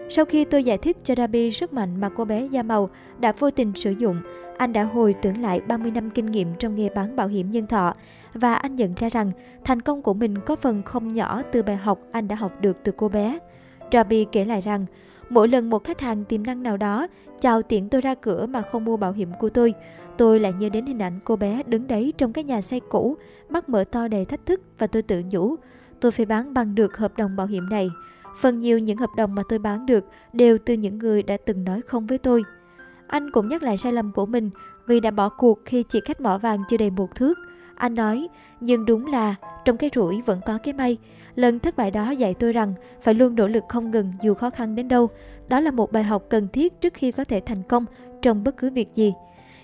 S2: Sau khi tôi giải thích cho Rabi sức mạnh mà cô bé da màu đã vô tình sử dụng, anh đã hồi tưởng lại 30 năm kinh nghiệm trong nghề bán bảo hiểm nhân thọ và anh nhận ra rằng thành công của mình có phần không nhỏ từ bài học anh đã học được từ cô bé. Rabi kể lại rằng, mỗi lần một khách hàng tiềm năng nào đó chào tiện tôi ra cửa mà không mua bảo hiểm của tôi, tôi lại nhớ đến hình ảnh cô bé đứng đấy trong cái nhà xây cũ, mắt mở to đầy thách thức và tôi tự nhủ, tôi phải bán bằng được hợp đồng bảo hiểm này. Phần nhiều những hợp đồng mà tôi bán được đều từ những người đã từng nói không với tôi. Anh cũng nhắc lại sai lầm của mình vì đã bỏ cuộc khi chỉ khách mỏ vàng chưa đầy một thước. Anh nói, nhưng đúng là trong cái rủi vẫn có cái may. Lần thất bại đó dạy tôi rằng phải luôn nỗ lực không ngừng dù khó khăn đến đâu. Đó là một bài học cần thiết trước khi có thể thành công trong bất cứ việc gì.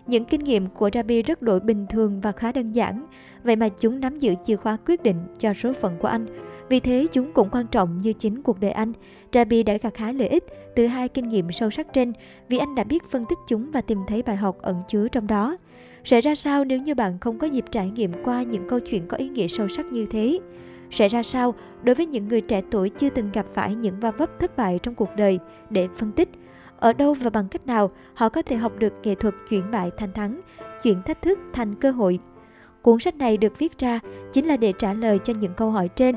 S2: Những kinh nghiệm của Rabi rất đổi bình thường và khá đơn giản, vậy mà chúng nắm giữ chìa khóa quyết định cho số phận của anh. Vì thế chúng cũng quan trọng như chính cuộc đời anh. Rabi đã gặt hái lợi ích từ hai kinh nghiệm sâu sắc trên vì anh đã biết phân tích chúng và tìm thấy bài học ẩn chứa trong đó. Sẽ ra sao nếu như bạn không có dịp trải nghiệm qua những câu chuyện có ý nghĩa sâu sắc như thế? Sẽ ra sao đối với những người trẻ tuổi chưa từng gặp phải những va vấp thất bại trong cuộc đời để phân tích ở đâu và bằng cách nào họ có thể học được nghệ thuật chuyển bại thành thắng, chuyển thách thức thành cơ hội. Cuốn sách này được viết ra chính là để trả lời cho những câu hỏi trên.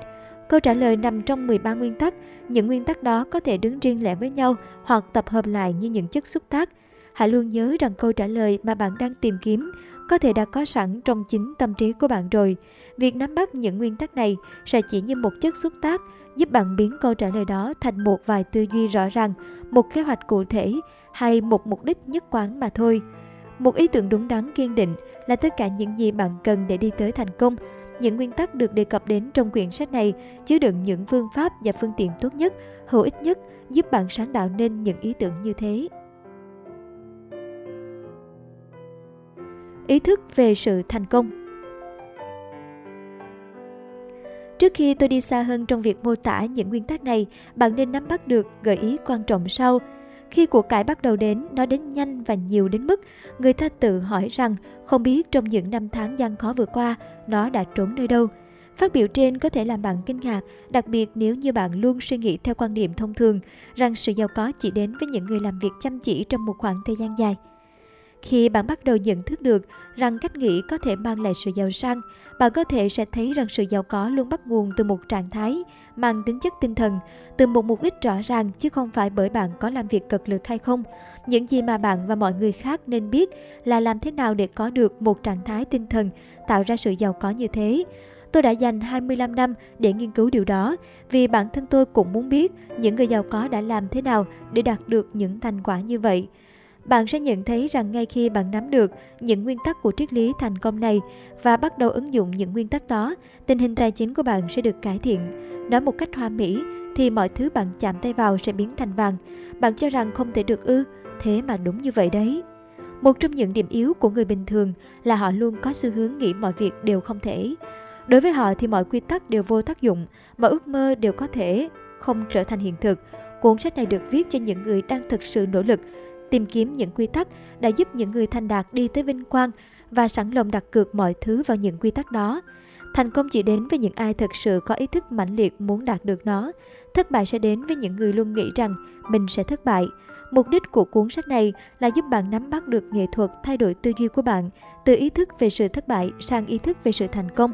S2: Câu trả lời nằm trong 13 nguyên tắc, những nguyên tắc đó có thể đứng riêng lẻ với nhau hoặc tập hợp lại như những chất xúc tác. Hãy luôn nhớ rằng câu trả lời mà bạn đang tìm kiếm có thể đã có sẵn trong chính tâm trí của bạn rồi. Việc nắm bắt những nguyên tắc này sẽ chỉ như một chất xúc tác giúp bạn biến câu trả lời đó thành một vài tư duy rõ ràng, một kế hoạch cụ thể hay một mục đích nhất quán mà thôi. Một ý tưởng đúng đắn kiên định là tất cả những gì bạn cần để đi tới thành công. Những nguyên tắc được đề cập đến trong quyển sách này chứa đựng những phương pháp và phương tiện tốt nhất, hữu ích nhất giúp bạn sáng tạo nên những ý tưởng như thế. Ý thức về sự thành công Trước khi tôi đi xa hơn trong việc mô tả những nguyên tắc này, bạn nên nắm bắt được gợi ý quan trọng sau. Khi cuộc cải bắt đầu đến, nó đến nhanh và nhiều đến mức người ta tự hỏi rằng không biết trong những năm tháng gian khó vừa qua, nó đã trốn nơi đâu. Phát biểu trên có thể làm bạn kinh ngạc, đặc biệt nếu như bạn luôn suy nghĩ theo quan điểm thông thường rằng sự giàu có chỉ đến với những người làm việc chăm chỉ trong một khoảng thời gian dài. Khi bạn bắt đầu nhận thức được rằng cách nghĩ có thể mang lại sự giàu sang, bạn có thể sẽ thấy rằng sự giàu có luôn bắt nguồn từ một trạng thái mang tính chất tinh thần, từ một mục đích rõ ràng chứ không phải bởi bạn có làm việc cực lực hay không. Những gì mà bạn và mọi người khác nên biết là làm thế nào để có được một trạng thái tinh thần tạo ra sự giàu có như thế. Tôi đã dành 25 năm để nghiên cứu điều đó vì bản thân tôi cũng muốn biết những người giàu có đã làm thế nào để đạt được những thành quả như vậy bạn sẽ nhận thấy rằng ngay khi bạn nắm được những nguyên tắc của triết lý thành công này và bắt đầu ứng dụng những nguyên tắc đó, tình hình tài chính của bạn sẽ được cải thiện. Nói một cách hoa mỹ thì mọi thứ bạn chạm tay vào sẽ biến thành vàng. Bạn cho rằng không thể được ư, thế mà đúng như vậy đấy. Một trong những điểm yếu của người bình thường là họ luôn có xu hướng nghĩ mọi việc đều không thể. Đối với họ thì mọi quy tắc đều vô tác dụng, mọi ước mơ đều có thể không trở thành hiện thực. Cuốn sách này được viết cho những người đang thực sự nỗ lực tìm kiếm những quy tắc đã giúp những người thành đạt đi tới vinh quang và sẵn lòng đặt cược mọi thứ vào những quy tắc đó. Thành công chỉ đến với những ai thực sự có ý thức mãnh liệt muốn đạt được nó. Thất bại sẽ đến với những người luôn nghĩ rằng mình sẽ thất bại. Mục đích của cuốn sách này là giúp bạn nắm bắt được nghệ thuật thay đổi tư duy của bạn, từ ý thức về sự thất bại sang ý thức về sự thành công.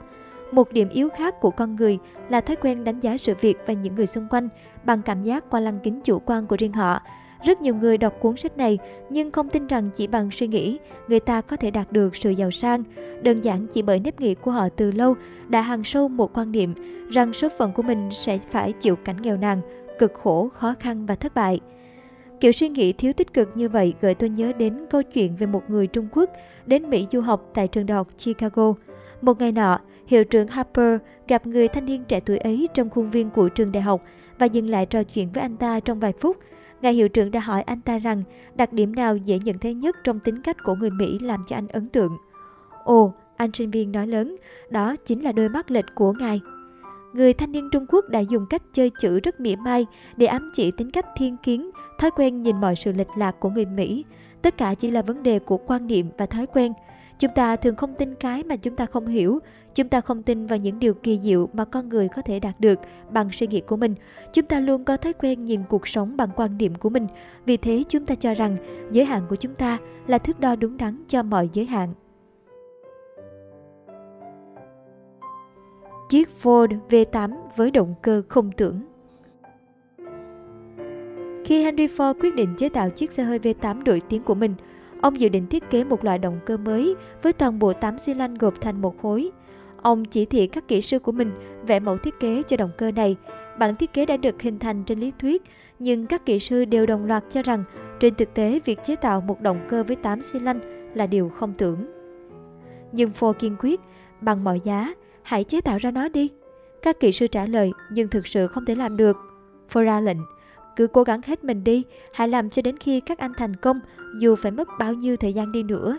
S2: Một điểm yếu khác của con người là thói quen đánh giá sự việc và những người xung quanh bằng cảm giác qua lăng kính chủ quan của riêng họ rất nhiều người đọc cuốn sách này nhưng không tin rằng chỉ bằng suy nghĩ người ta có thể đạt được sự giàu sang. Đơn giản chỉ bởi nếp nghĩ của họ từ lâu đã hằn sâu một quan niệm rằng số phận của mình sẽ phải chịu cảnh nghèo nàn, cực khổ, khó khăn và thất bại. Kiểu suy nghĩ thiếu tích cực như vậy gợi tôi nhớ đến câu chuyện về một người Trung Quốc đến Mỹ du học tại trường đại học Chicago. Một ngày nọ, hiệu trưởng Harper gặp người thanh niên trẻ tuổi ấy trong khuôn viên của trường đại học và dừng lại trò chuyện với anh ta trong vài phút. Ngài hiệu trưởng đã hỏi anh ta rằng đặc điểm nào dễ nhận thấy nhất trong tính cách của người Mỹ làm cho anh ấn tượng. Ồ, anh sinh viên nói lớn, đó chính là đôi mắt lệch của ngài. Người thanh niên Trung Quốc đã dùng cách chơi chữ rất mỉa mai để ám chỉ tính cách thiên kiến, thói quen nhìn mọi sự lệch lạc của người Mỹ. Tất cả chỉ là vấn đề của quan niệm và thói quen. Chúng ta thường không tin cái mà chúng ta không hiểu. Chúng ta không tin vào những điều kỳ diệu mà con người có thể đạt được bằng suy nghĩ của mình. Chúng ta luôn có thói quen nhìn cuộc sống bằng quan điểm của mình. Vì thế chúng ta cho rằng giới hạn của chúng ta là thước đo đúng đắn cho mọi giới hạn. Chiếc Ford V8 với động cơ không tưởng Khi Henry Ford quyết định chế tạo chiếc xe hơi V8 nổi tiếng của mình, Ông dự định thiết kế một loại động cơ mới với toàn bộ 8 xi lanh gộp thành một khối. Ông chỉ thị các kỹ sư của mình vẽ mẫu thiết kế cho động cơ này. Bản thiết kế đã được hình thành trên lý thuyết, nhưng các kỹ sư đều đồng loạt cho rằng trên thực tế việc chế tạo một động cơ với 8 xi lanh là điều không tưởng. Nhưng Ford kiên quyết, bằng mọi giá, hãy chế tạo ra nó đi. Các kỹ sư trả lời, nhưng thực sự không thể làm được. Ford ra lệnh, cứ cố gắng hết mình đi, hãy làm cho đến khi các anh thành công, dù phải mất bao nhiêu thời gian đi nữa.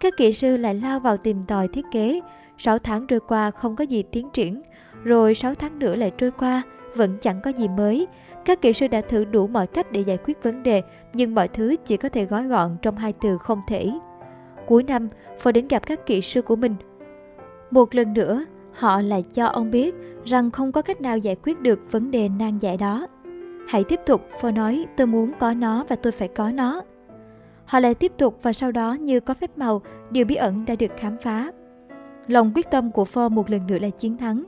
S2: Các kỹ sư lại lao vào tìm tòi thiết kế. 6 tháng trôi qua không có gì tiến triển, rồi 6 tháng nữa lại trôi qua, vẫn chẳng có gì mới. Các kỹ sư đã thử đủ mọi cách để giải quyết vấn đề, nhưng mọi thứ chỉ có thể gói gọn trong hai từ không thể. Cuối năm, Ford đến gặp các kỹ sư của mình. Một lần nữa, họ lại cho ông biết rằng không có cách nào giải quyết được vấn đề nan giải đó. Hãy tiếp tục, Ford nói, tôi muốn có nó và tôi phải có nó. Họ lại tiếp tục và sau đó như có phép màu, điều bí ẩn đã được khám phá. Lòng quyết tâm của Ford một lần nữa là chiến thắng.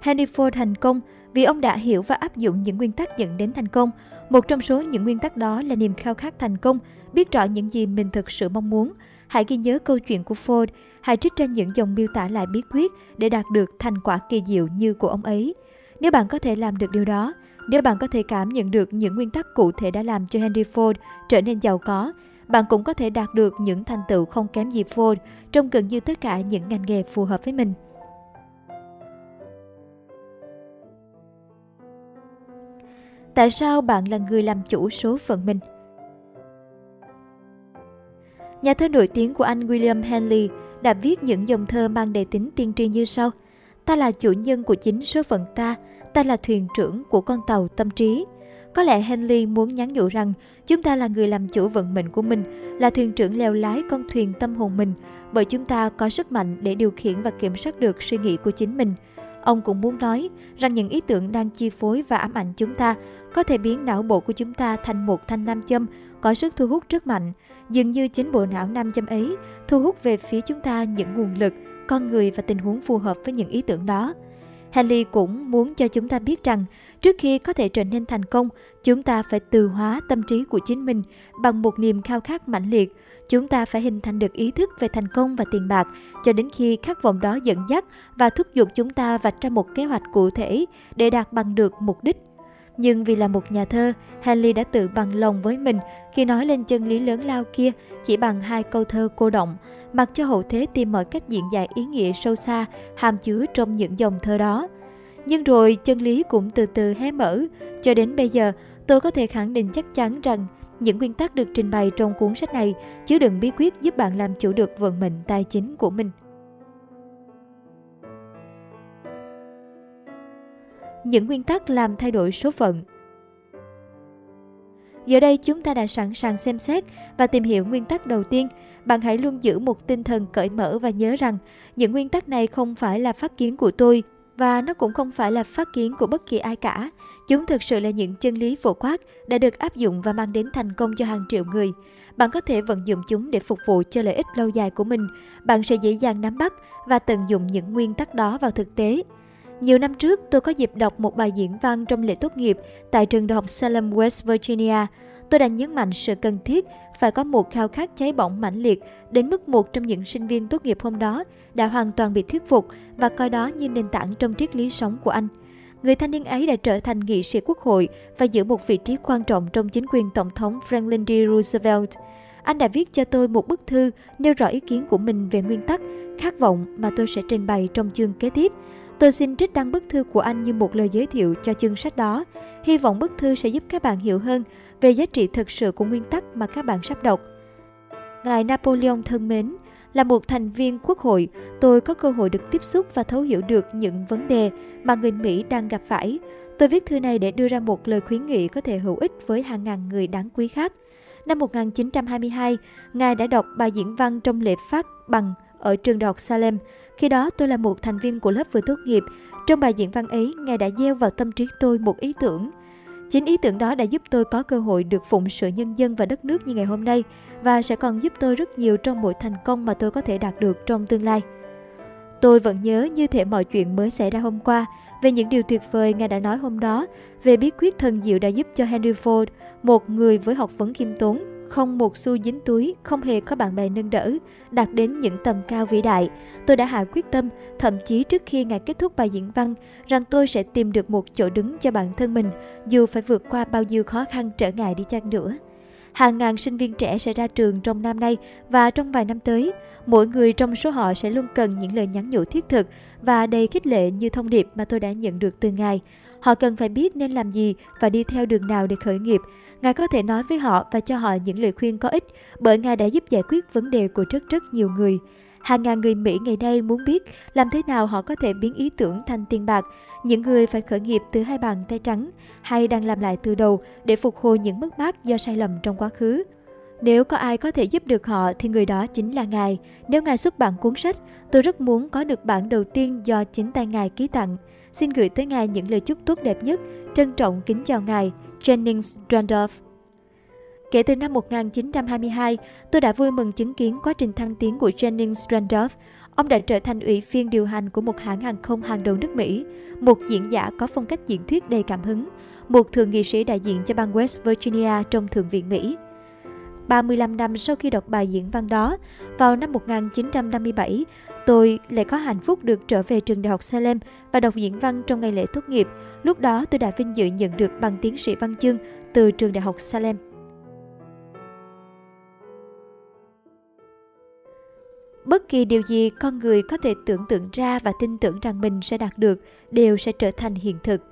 S2: Henry Ford thành công vì ông đã hiểu và áp dụng những nguyên tắc dẫn đến thành công. Một trong số những nguyên tắc đó là niềm khao khát thành công, biết rõ những gì mình thực sự mong muốn. Hãy ghi nhớ câu chuyện của Ford, hãy trích ra những dòng miêu tả lại bí quyết để đạt được thành quả kỳ diệu như của ông ấy. Nếu bạn có thể làm được điều đó, nếu bạn có thể cảm nhận được những nguyên tắc cụ thể đã làm cho Henry Ford trở nên giàu có, bạn cũng có thể đạt được những thành tựu không kém gì Ford trong gần như tất cả những ngành nghề phù hợp với mình. Tại sao bạn là người làm chủ số phận mình? Nhà thơ nổi tiếng của anh William Henley đã viết những dòng thơ mang đầy tính tiên tri như sau. Ta là chủ nhân của chính số phận ta, ta là thuyền trưởng của con tàu tâm trí. Có lẽ Henley muốn nhắn nhủ rằng chúng ta là người làm chủ vận mệnh của mình, là thuyền trưởng leo lái con thuyền tâm hồn mình, bởi chúng ta có sức mạnh để điều khiển và kiểm soát được suy nghĩ của chính mình. Ông cũng muốn nói rằng những ý tưởng đang chi phối và ám ảnh chúng ta có thể biến não bộ của chúng ta thành một thanh nam châm có sức thu hút rất mạnh. Dường như chính bộ não nam châm ấy thu hút về phía chúng ta những nguồn lực, con người và tình huống phù hợp với những ý tưởng đó. Haley cũng muốn cho chúng ta biết rằng trước khi có thể trở nên thành công, chúng ta phải từ hóa tâm trí của chính mình bằng một niềm khao khát mãnh liệt. Chúng ta phải hình thành được ý thức về thành công và tiền bạc cho đến khi khát vọng đó dẫn dắt và thúc giục chúng ta vạch ra một kế hoạch cụ thể để đạt bằng được mục đích. Nhưng vì là một nhà thơ, Henley đã tự bằng lòng với mình khi nói lên chân lý lớn lao kia chỉ bằng hai câu thơ cô động, mặc cho hậu thế tìm mọi cách diễn giải ý nghĩa sâu xa hàm chứa trong những dòng thơ đó. Nhưng rồi chân lý cũng từ từ hé mở, cho đến bây giờ tôi có thể khẳng định chắc chắn rằng những nguyên tắc được trình bày trong cuốn sách này chứa đựng bí quyết giúp bạn làm chủ được vận mệnh tài chính của mình. Những nguyên tắc làm thay đổi số phận Giờ đây chúng ta đã sẵn sàng xem xét và tìm hiểu nguyên tắc đầu tiên. Bạn hãy luôn giữ một tinh thần cởi mở và nhớ rằng, những nguyên tắc này không phải là phát kiến của tôi và nó cũng không phải là phát kiến của bất kỳ ai cả. Chúng thực sự là những chân lý phổ quát đã được áp dụng và mang đến thành công cho hàng triệu người. Bạn có thể vận dụng chúng để phục vụ cho lợi ích lâu dài của mình. Bạn sẽ dễ dàng nắm bắt và tận dụng những nguyên tắc đó vào thực tế. Nhiều năm trước, tôi có dịp đọc một bài diễn văn trong lễ tốt nghiệp tại trường đại học Salem, West Virginia. tôi đã nhấn mạnh sự cần thiết phải có một khao khát cháy bỏng mãnh liệt đến mức một trong những sinh viên tốt nghiệp hôm đó đã hoàn toàn bị thuyết phục và coi đó như nền tảng trong triết lý sống của anh. Người thanh niên ấy đã trở thành nghị sĩ quốc hội và giữ một vị trí quan trọng trong chính quyền Tổng thống Franklin D. Roosevelt. Anh đã viết cho tôi một bức thư nêu rõ ý kiến của mình về nguyên tắc, khát vọng mà tôi sẽ trình bày trong chương kế tiếp. Tôi xin trích đăng bức thư của anh như một lời giới thiệu cho chương sách đó. Hy vọng bức thư sẽ giúp các bạn hiểu hơn về giá trị thực sự của nguyên tắc mà các bạn sắp đọc. Ngài Napoleon thân mến, là một thành viên quốc hội, tôi có cơ hội được tiếp xúc và thấu hiểu được những vấn đề mà người Mỹ đang gặp phải. Tôi viết thư này để đưa ra một lời khuyến nghị có thể hữu ích với hàng ngàn người đáng quý khác. Năm 1922, Ngài đã đọc bài diễn văn trong lễ phát bằng ở trường đại học Salem. Khi đó tôi là một thành viên của lớp vừa tốt nghiệp. Trong bài diễn văn ấy, Ngài đã gieo vào tâm trí tôi một ý tưởng. Chính ý tưởng đó đã giúp tôi có cơ hội được phụng sự nhân dân và đất nước như ngày hôm nay và sẽ còn giúp tôi rất nhiều trong mỗi thành công mà tôi có thể đạt được trong tương lai. Tôi vẫn nhớ như thể mọi chuyện mới xảy ra hôm qua, về những điều tuyệt vời Ngài đã nói hôm đó, về bí quyết thần diệu đã giúp cho Henry Ford, một người với học vấn khiêm tốn, không một xu dính túi, không hề có bạn bè nâng đỡ, đạt đến những tầm cao vĩ đại. Tôi đã hạ quyết tâm, thậm chí trước khi ngày kết thúc bài diễn văn, rằng tôi sẽ tìm được một chỗ đứng cho bản thân mình, dù phải vượt qua bao nhiêu khó khăn trở ngại đi chăng nữa. Hàng ngàn sinh viên trẻ sẽ ra trường trong năm nay và trong vài năm tới. Mỗi người trong số họ sẽ luôn cần những lời nhắn nhủ thiết thực và đầy khích lệ như thông điệp mà tôi đã nhận được từ Ngài. Họ cần phải biết nên làm gì và đi theo đường nào để khởi nghiệp. Ngài có thể nói với họ và cho họ những lời khuyên có ích bởi Ngài đã giúp giải quyết vấn đề của rất rất nhiều người. Hàng ngàn người Mỹ ngày nay muốn biết làm thế nào họ có thể biến ý tưởng thành tiền bạc. Những người phải khởi nghiệp từ hai bàn tay trắng hay đang làm lại từ đầu để phục hồi những mất mát do sai lầm trong quá khứ. Nếu có ai có thể giúp được họ thì người đó chính là Ngài. Nếu Ngài xuất bản cuốn sách, tôi rất muốn có được bản đầu tiên do chính tay Ngài ký tặng. Xin gửi tới Ngài những lời chúc tốt đẹp nhất. Trân trọng kính chào Ngài, Jennings Randolph. Kể từ năm 1922, tôi đã vui mừng chứng kiến quá trình thăng tiến của Jennings Randolph. Ông đã trở thành ủy viên điều hành của một hãng hàng không hàng đầu nước Mỹ, một diễn giả có phong cách diễn thuyết đầy cảm hứng, một thượng nghị sĩ đại diện cho bang West Virginia trong Thượng viện Mỹ. 35 năm sau khi đọc bài diễn văn đó, vào năm 1957, tôi lại có hạnh phúc được trở về trường đại học Salem và đọc diễn văn trong ngày lễ tốt nghiệp. Lúc đó tôi đã vinh dự nhận được bằng tiến sĩ văn chương từ trường đại học Salem. Bất kỳ điều gì con người có thể tưởng tượng ra và tin tưởng rằng mình sẽ đạt được đều sẽ trở thành hiện thực.